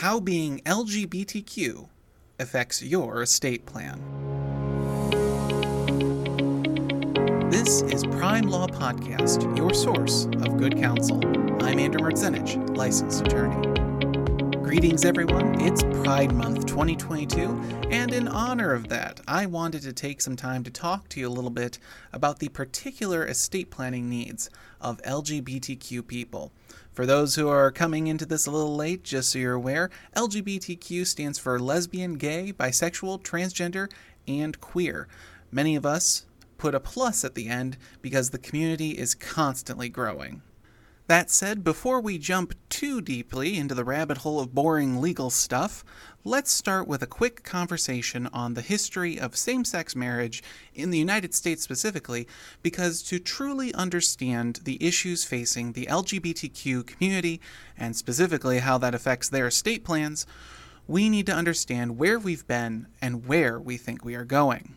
How being LGBTQ affects your estate plan. This is Prime Law Podcast, your source of good counsel. I'm Andrew Mertzenich, licensed attorney. Greetings, everyone. It's Pride Month 2022, and in honor of that, I wanted to take some time to talk to you a little bit about the particular estate planning needs of LGBTQ people. For those who are coming into this a little late, just so you're aware, LGBTQ stands for lesbian, gay, bisexual, transgender, and queer. Many of us put a plus at the end because the community is constantly growing. That said, before we jump too deeply into the rabbit hole of boring legal stuff, let's start with a quick conversation on the history of same sex marriage in the United States specifically, because to truly understand the issues facing the LGBTQ community, and specifically how that affects their estate plans, we need to understand where we've been and where we think we are going.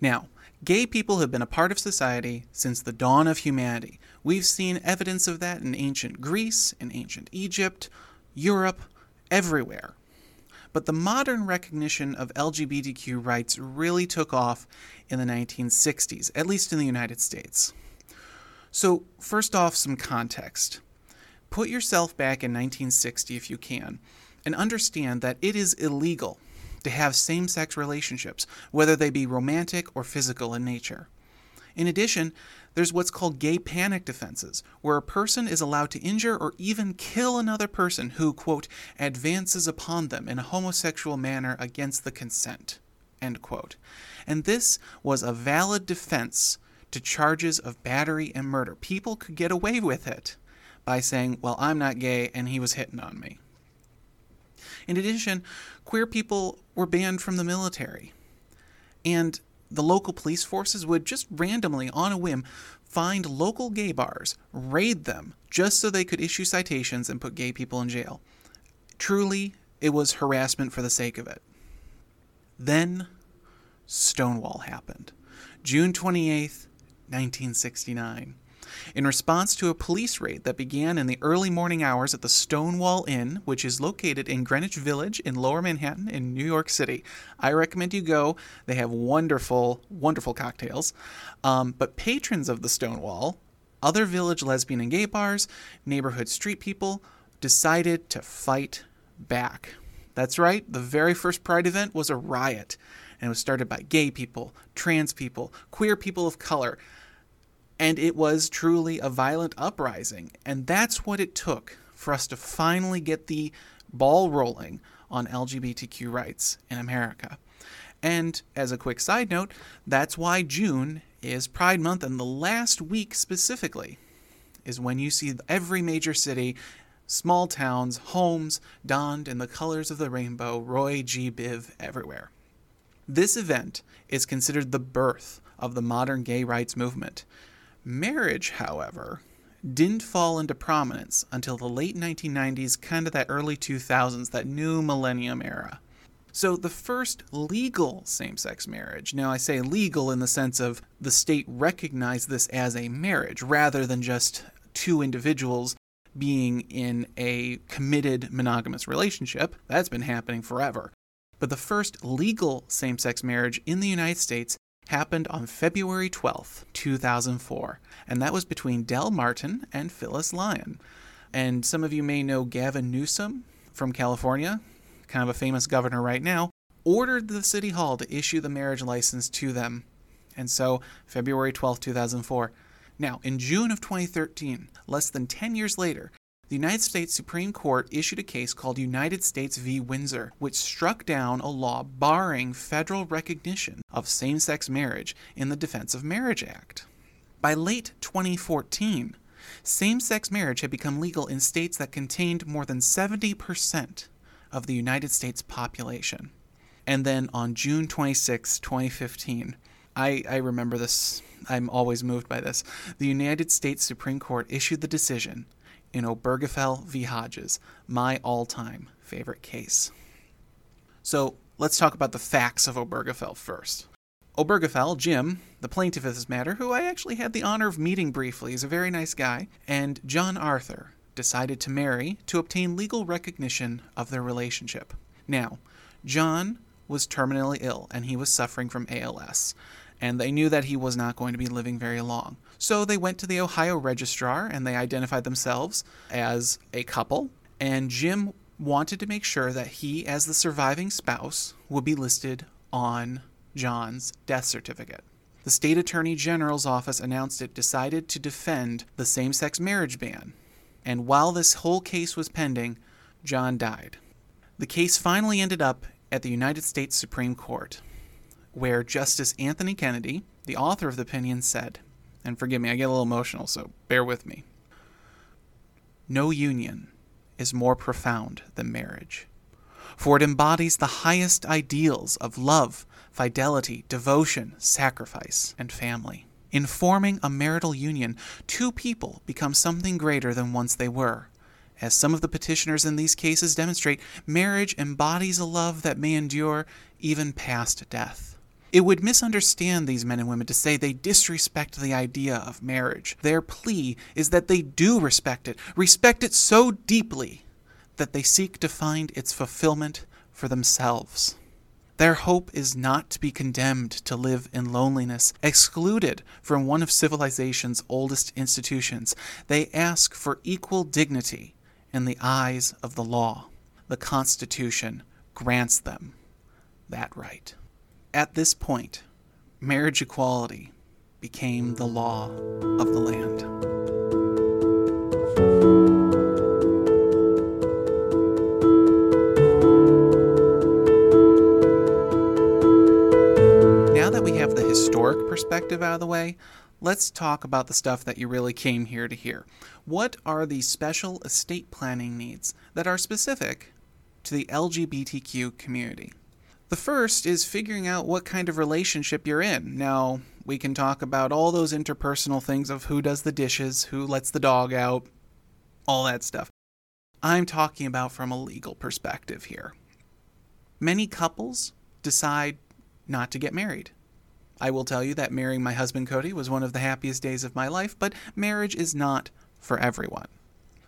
Now, Gay people have been a part of society since the dawn of humanity. We've seen evidence of that in ancient Greece, in ancient Egypt, Europe, everywhere. But the modern recognition of LGBTQ rights really took off in the 1960s, at least in the United States. So, first off, some context. Put yourself back in 1960 if you can, and understand that it is illegal to have same sex relationships, whether they be romantic or physical in nature. In addition, there's what's called gay panic defenses, where a person is allowed to injure or even kill another person who, quote, advances upon them in a homosexual manner against the consent, end quote. And this was a valid defense to charges of battery and murder. People could get away with it by saying, well, I'm not gay and he was hitting on me. In addition, queer people were banned from the military. And the local police forces would just randomly, on a whim, find local gay bars, raid them, just so they could issue citations and put gay people in jail. Truly, it was harassment for the sake of it. Then, Stonewall happened. June 28th, 1969 in response to a police raid that began in the early morning hours at the Stonewall Inn, which is located in Greenwich Village in Lower Manhattan in New York City. I recommend you go. They have wonderful, wonderful cocktails. Um, but patrons of the Stonewall, other village lesbian and gay bars, neighborhood street people, decided to fight back. That's right, the very first Pride event was a riot, and it was started by gay people, trans people, queer people of color. And it was truly a violent uprising. And that's what it took for us to finally get the ball rolling on LGBTQ rights in America. And as a quick side note, that's why June is Pride Month, and the last week specifically is when you see every major city, small towns, homes donned in the colors of the rainbow, Roy G. Biv everywhere. This event is considered the birth of the modern gay rights movement. Marriage, however, didn't fall into prominence until the late 1990s, kind of that early 2000s, that new millennium era. So, the first legal same sex marriage, now I say legal in the sense of the state recognized this as a marriage rather than just two individuals being in a committed monogamous relationship. That's been happening forever. But the first legal same sex marriage in the United States happened on February 12th, 2004, and that was between Del Martin and Phyllis Lyon. And some of you may know Gavin Newsom from California, kind of a famous governor right now, ordered the city hall to issue the marriage license to them. And so, February 12th, 2004. Now, in June of 2013, less than 10 years later, the United States Supreme Court issued a case called United States v. Windsor, which struck down a law barring federal recognition of same sex marriage in the Defense of Marriage Act. By late 2014, same sex marriage had become legal in states that contained more than 70% of the United States population. And then on June 26, 2015, I, I remember this, I'm always moved by this. The United States Supreme Court issued the decision in Obergefell v. Hodges, my all time favorite case. So let's talk about the facts of Obergefell first. Obergefell, Jim, the plaintiff in this matter, who I actually had the honor of meeting briefly, is a very nice guy, and John Arthur, decided to marry to obtain legal recognition of their relationship. Now, John was terminally ill and he was suffering from ALS, and they knew that he was not going to be living very long. So they went to the Ohio registrar and they identified themselves as a couple, and Jim wanted to make sure that he, as the surviving spouse, would be listed on John's death certificate. The state attorney general's office announced it decided to defend the same sex marriage ban. And while this whole case was pending, John died. The case finally ended up at the United States Supreme Court, where Justice Anthony Kennedy, the author of the opinion, said, and forgive me, I get a little emotional, so bear with me. No union is more profound than marriage, for it embodies the highest ideals of love, fidelity, devotion, sacrifice, and family. In forming a marital union, two people become something greater than once they were. As some of the petitioners in these cases demonstrate, marriage embodies a love that may endure even past death. It would misunderstand these men and women to say they disrespect the idea of marriage. Their plea is that they do respect it, respect it so deeply that they seek to find its fulfillment for themselves. Their hope is not to be condemned to live in loneliness, excluded from one of civilization's oldest institutions. They ask for equal dignity in the eyes of the law. The Constitution grants them that right. At this point, marriage equality became the law of the land. Now that we have the historic perspective out of the way, let's talk about the stuff that you really came here to hear. What are the special estate planning needs that are specific to the LGBTQ community? The first is figuring out what kind of relationship you're in. Now, we can talk about all those interpersonal things of who does the dishes, who lets the dog out, all that stuff. I'm talking about from a legal perspective here. Many couples decide not to get married. I will tell you that marrying my husband Cody was one of the happiest days of my life, but marriage is not for everyone.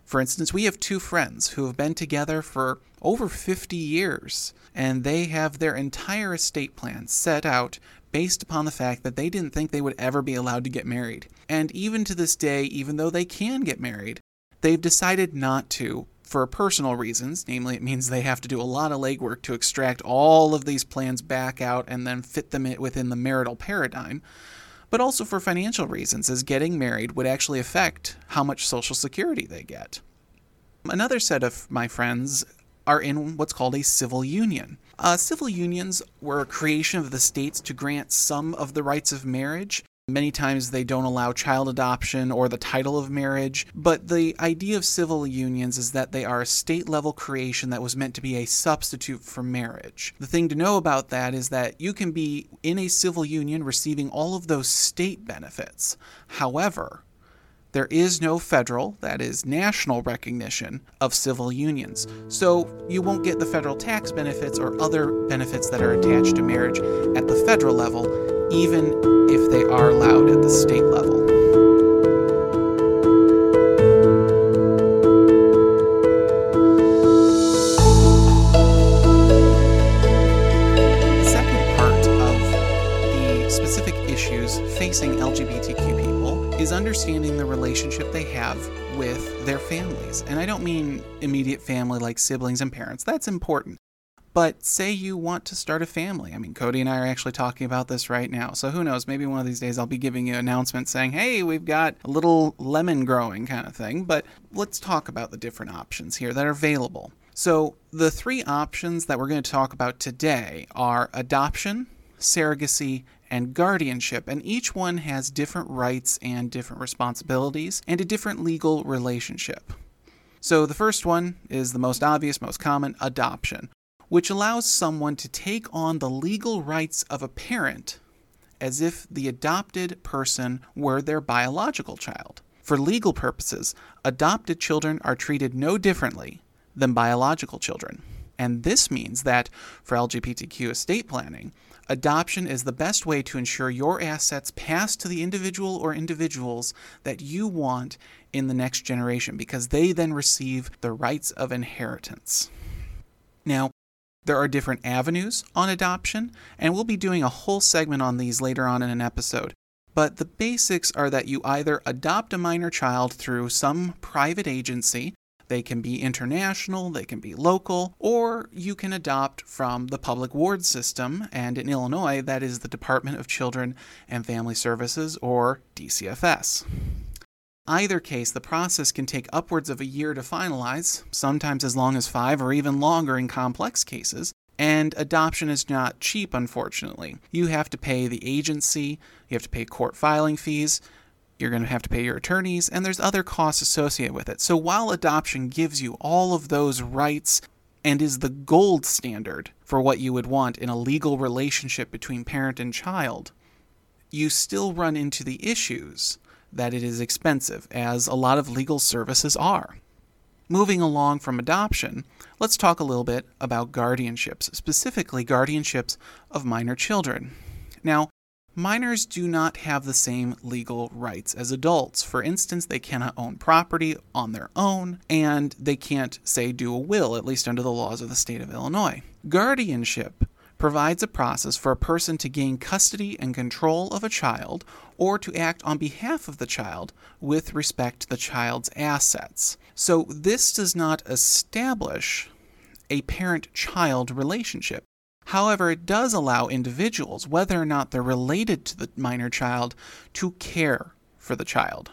For instance, we have two friends who have been together for over 50 years, and they have their entire estate plan set out based upon the fact that they didn't think they would ever be allowed to get married. And even to this day, even though they can get married, they've decided not to for personal reasons. Namely, it means they have to do a lot of legwork to extract all of these plans back out and then fit them within the marital paradigm but also for financial reasons, as getting married would actually affect how much Social Security they get. Another set of my friends are in what's called a civil union. Uh, civil unions were a creation of the states to grant some of the rights of marriage, Many times they don't allow child adoption or the title of marriage, but the idea of civil unions is that they are a state level creation that was meant to be a substitute for marriage. The thing to know about that is that you can be in a civil union receiving all of those state benefits. However, there is no federal, that is, national recognition of civil unions. So you won't get the federal tax benefits or other benefits that are attached to marriage at the federal level, even if they are allowed at the state level. The second part of the specific issues facing LGBTQ people is understanding the relationship they have with their families. And I don't mean immediate family like siblings and parents, that's important. But say you want to start a family. I mean, Cody and I are actually talking about this right now. So who knows? Maybe one of these days I'll be giving you an announcement saying, hey, we've got a little lemon growing kind of thing. But let's talk about the different options here that are available. So the three options that we're going to talk about today are adoption, surrogacy, and guardianship, and each one has different rights and different responsibilities and a different legal relationship. So, the first one is the most obvious, most common adoption, which allows someone to take on the legal rights of a parent as if the adopted person were their biological child. For legal purposes, adopted children are treated no differently than biological children. And this means that for LGBTQ estate planning, adoption is the best way to ensure your assets pass to the individual or individuals that you want in the next generation because they then receive the rights of inheritance. Now, there are different avenues on adoption, and we'll be doing a whole segment on these later on in an episode. But the basics are that you either adopt a minor child through some private agency, they can be international, they can be local, or you can adopt from the public ward system, and in Illinois, that is the Department of Children and Family Services, or DCFS. Either case, the process can take upwards of a year to finalize, sometimes as long as five or even longer in complex cases. And adoption is not cheap, unfortunately. You have to pay the agency, you have to pay court filing fees, you're going to have to pay your attorneys, and there's other costs associated with it. So while adoption gives you all of those rights and is the gold standard for what you would want in a legal relationship between parent and child, you still run into the issues that it is expensive, as a lot of legal services are. Moving along from adoption, let's talk a little bit about guardianships, specifically guardianships of minor children. Now, minors do not have the same legal rights as adults. For instance, they cannot own property on their own, and they can't, say, do a will, at least under the laws of the state of Illinois. Guardianship provides a process for a person to gain custody and control of a child or to act on behalf of the child with respect to the child's assets. So, this does not establish a parent child relationship. However, it does allow individuals, whether or not they're related to the minor child, to care for the child.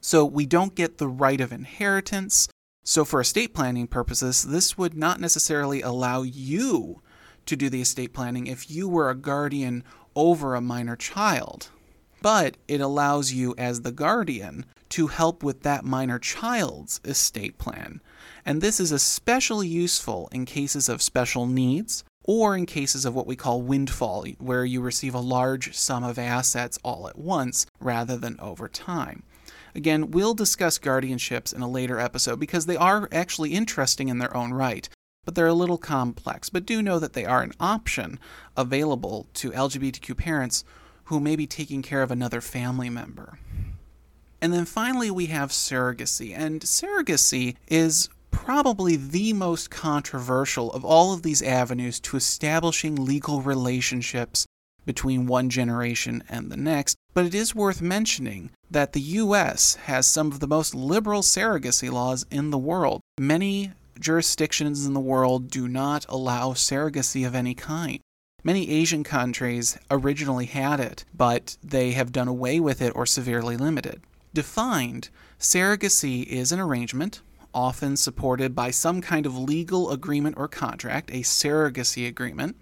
So, we don't get the right of inheritance. So, for estate planning purposes, this would not necessarily allow you to do the estate planning if you were a guardian over a minor child. But it allows you, as the guardian, to help with that minor child's estate plan. And this is especially useful in cases of special needs or in cases of what we call windfall, where you receive a large sum of assets all at once rather than over time. Again, we'll discuss guardianships in a later episode because they are actually interesting in their own right but they're a little complex. But do know that they are an option available to LGBTQ parents who may be taking care of another family member. And then finally, we have surrogacy. And surrogacy is probably the most controversial of all of these avenues to establishing legal relationships between one generation and the next. But it is worth mentioning that the US has some of the most liberal surrogacy laws in the world. Many jurisdictions in the world do not allow surrogacy of any kind. Many Asian countries originally had it, but they have done away with it or severely limited. Defined, surrogacy is an arrangement, often supported by some kind of legal agreement or contract, a surrogacy agreement.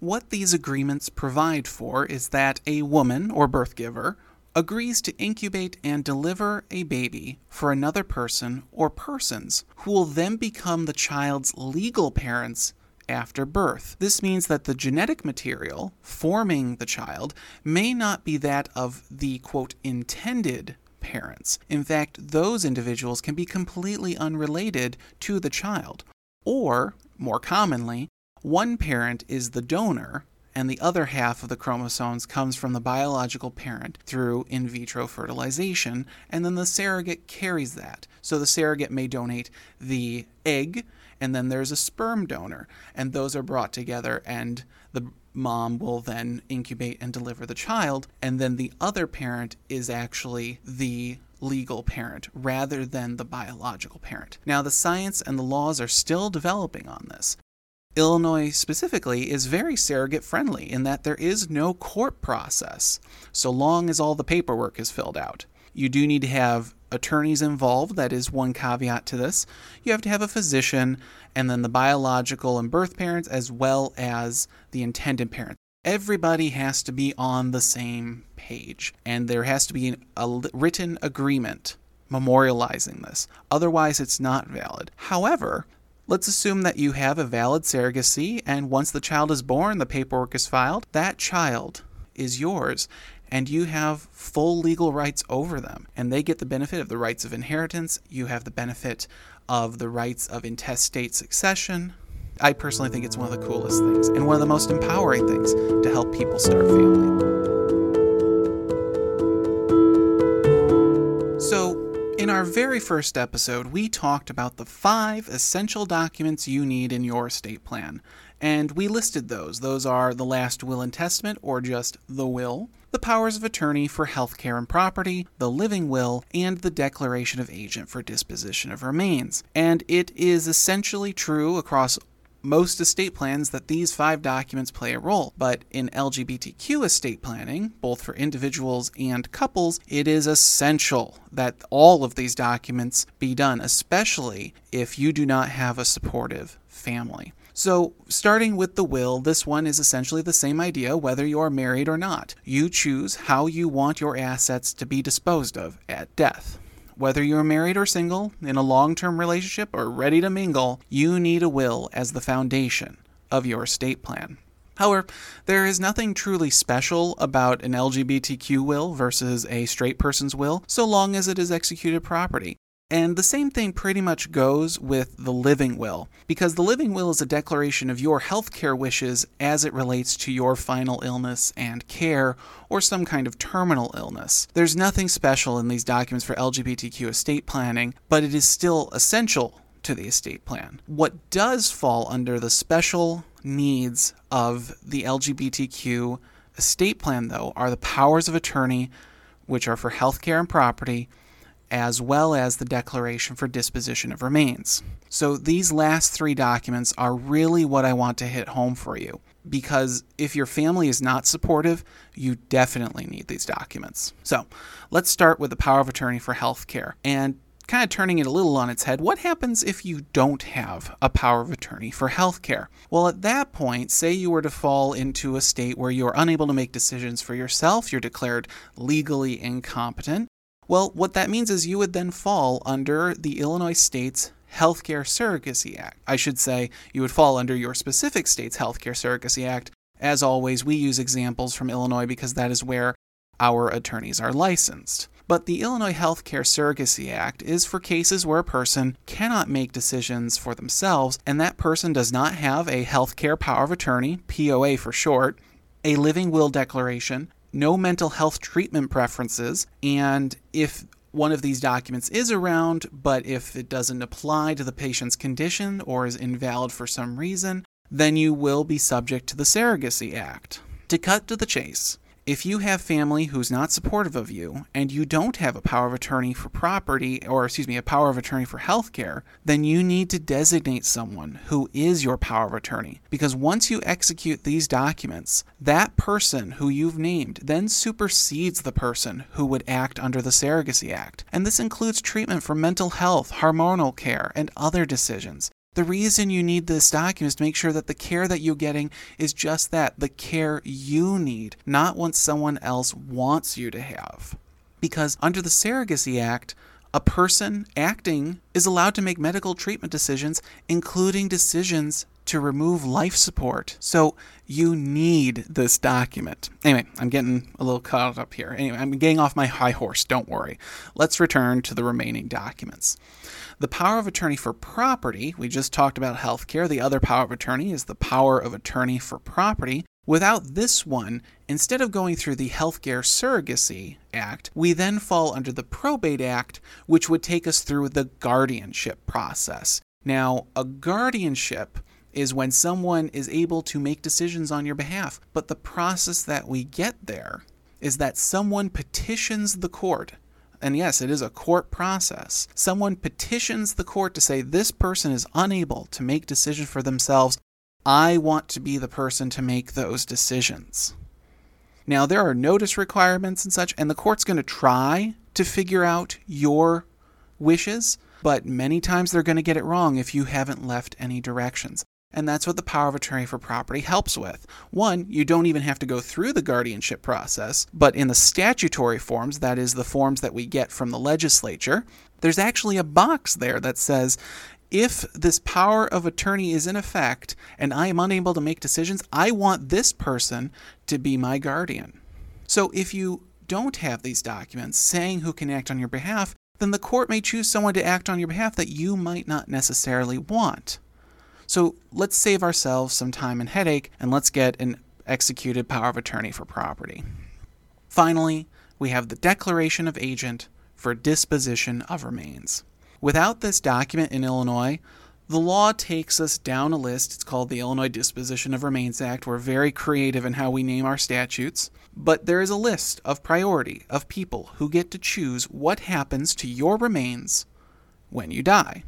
What these agreements provide for is that a woman or birth giver agrees to incubate and deliver a baby for another person or persons who will then become the child's legal parents after birth. This means that the genetic material forming the child may not be that of the quote intended parents. In fact, those individuals can be completely unrelated to the child. Or, more commonly, one parent is the donor and the other half of the chromosomes comes from the biological parent through in vitro fertilization, and then the surrogate carries that. So the surrogate may donate the egg, and then there's a sperm donor, and those are brought together, and the mom will then incubate and deliver the child, and then the other parent is actually the legal parent rather than the biological parent. Now, the science and the laws are still developing on this. Illinois specifically is very surrogate friendly in that there is no court process so long as all the paperwork is filled out. You do need to have attorneys involved, that is one caveat to this. You have to have a physician and then the biological and birth parents as well as the intended parents. Everybody has to be on the same page and there has to be a written agreement memorializing this. Otherwise, it's not valid. However, Let's assume that you have a valid surrogacy, and once the child is born, the paperwork is filed, that child is yours, and you have full legal rights over them. And they get the benefit of the rights of inheritance, you have the benefit of the rights of intestate succession. I personally think it's one of the coolest things and one of the most empowering things to help people start family. Our very first episode, we talked about the five essential documents you need in your estate plan. And we listed those. Those are the last will and testament, or just the will, the powers of attorney for healthcare and property, the living will, and the declaration of agent for disposition of remains. And it is essentially true across most estate plans that these five documents play a role. But in LGBTQ estate planning, both for individuals and couples, it is essential that all of these documents be done, especially if you do not have a supportive family. So, starting with the will, this one is essentially the same idea whether you are married or not. You choose how you want your assets to be disposed of at death. Whether you're married or single, in a long term relationship, or ready to mingle, you need a will as the foundation of your estate plan. However, there is nothing truly special about an LGBTQ will versus a straight person's will, so long as it is executed properly. And the same thing pretty much goes with the living will, because the living will is a declaration of your healthcare wishes as it relates to your final illness and care or some kind of terminal illness. There's nothing special in these documents for LGBTQ estate planning, but it is still essential to the estate plan. What does fall under the special needs of the LGBTQ estate plan, though, are the powers of attorney, which are for healthcare and property as well as the Declaration for Disposition of Remains. So these last three documents are really what I want to hit home for you because if your family is not supportive, you definitely need these documents. So let's start with the power of attorney for healthcare. And kind of turning it a little on its head, what happens if you don't have a power of attorney for healthcare? Well, at that point, say you were to fall into a state where you are unable to make decisions for yourself, you're declared legally incompetent, well, what that means is you would then fall under the Illinois state's Healthcare Surrogacy Act. I should say you would fall under your specific state's Healthcare Surrogacy Act. As always, we use examples from Illinois because that is where our attorneys are licensed. But the Illinois Healthcare Surrogacy Act is for cases where a person cannot make decisions for themselves and that person does not have a healthcare power of attorney, POA for short, a living will declaration, no mental health treatment preferences, and if one of these documents is around, but if it doesn't apply to the patient's condition or is invalid for some reason, then you will be subject to the Surrogacy Act. To cut to the chase, if you have family who's not supportive of you and you don't have a power of attorney for property or excuse me a power of attorney for healthcare then you need to designate someone who is your power of attorney. Because once you execute these documents that person who you've named then supersedes the person who would act under the surrogacy act. And this includes treatment for mental health hormonal care and other decisions the reason you need this document is to make sure that the care that you're getting is just that the care you need, not what someone else wants you to have. Because under the Surrogacy Act, a person acting is allowed to make medical treatment decisions, including decisions to remove life support. So you need this document. Anyway, I'm getting a little caught up here. Anyway, I'm getting off my high horse. Don't worry. Let's return to the remaining documents. The power of attorney for property, we just talked about healthcare. The other power of attorney is the power of attorney for property. Without this one, instead of going through the Healthcare Surrogacy Act, we then fall under the Probate Act, which would take us through the guardianship process. Now, a guardianship is when someone is able to make decisions on your behalf. But the process that we get there is that someone petitions the court. And yes, it is a court process. Someone petitions the court to say, This person is unable to make decisions for themselves. I want to be the person to make those decisions. Now, there are notice requirements and such, and the court's going to try to figure out your wishes, but many times they're going to get it wrong if you haven't left any directions. And that's what the power of attorney for property helps with. One, you don't even have to go through the guardianship process, but in the statutory forms, that is, the forms that we get from the legislature, there's actually a box there that says, if this power of attorney is in effect and I am unable to make decisions, I want this person to be my guardian. So if you don't have these documents saying who can act on your behalf, then the court may choose someone to act on your behalf that you might not necessarily want. So let's save ourselves some time and headache and let's get an executed power of attorney for property. Finally, we have the declaration of agent for disposition of remains. Without this document in Illinois, the law takes us down a list. It's called the Illinois Disposition of Remains Act. We're very creative in how we name our statutes. But there is a list of priority of people who get to choose what happens to your remains when you die.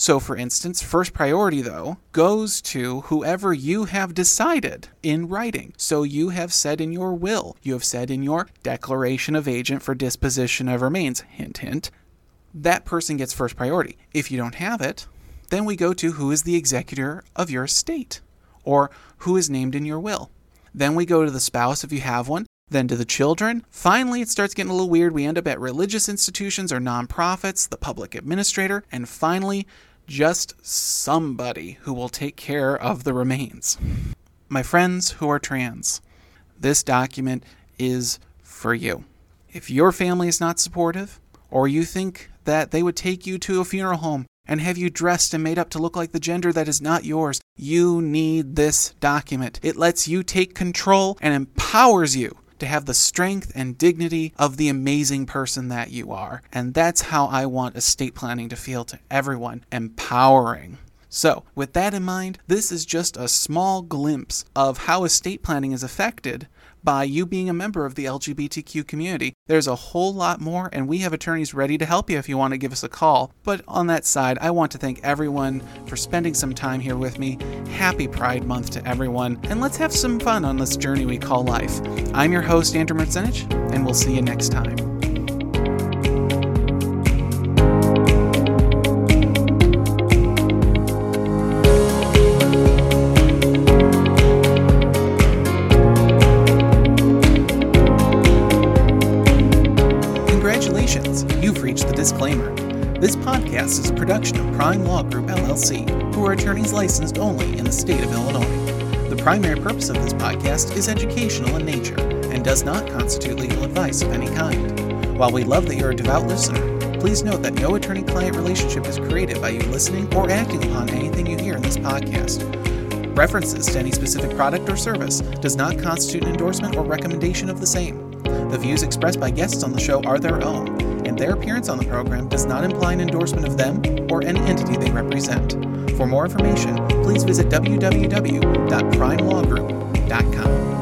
So, for instance, first priority, though, goes to whoever you have decided in writing. So, you have said in your will, you have said in your declaration of agent for disposition of remains, hint, hint, that person gets first priority. If you don't have it, then we go to who is the executor of your estate or who is named in your will. Then we go to the spouse if you have one, then to the children. Finally, it starts getting a little weird. We end up at religious institutions or nonprofits, the public administrator, and finally, just somebody who will take care of the remains. My friends who are trans, this document is for you. If your family is not supportive, or you think that they would take you to a funeral home and have you dressed and made up to look like the gender that is not yours, you need this document. It lets you take control and empowers you to have the strength and dignity of the amazing person that you are. And that's how I want estate planning to feel to everyone empowering. So, with that in mind, this is just a small glimpse of how estate planning is affected by you being a member of the LGBTQ community. There's a whole lot more, and we have attorneys ready to help you if you want to give us a call. But on that side, I want to thank everyone for spending some time here with me. Happy Pride Month to everyone, and let's have some fun on this journey we call life. I'm your host, Andrew Mertzenich, and we'll see you next time. You've reached the disclaimer. This podcast is a production of Prime Law Group LLC, who are attorneys licensed only in the state of Illinois. The primary purpose of this podcast is educational in nature and does not constitute legal advice of any kind. While we love that you're a devout listener, please note that no attorney client relationship is created by you listening or acting upon anything you hear in this podcast. References to any specific product or service does not constitute an endorsement or recommendation of the same. The views expressed by guests on the show are their own, their appearance on the program does not imply an endorsement of them or any entity they represent. For more information, please visit www.primelawgroup.com.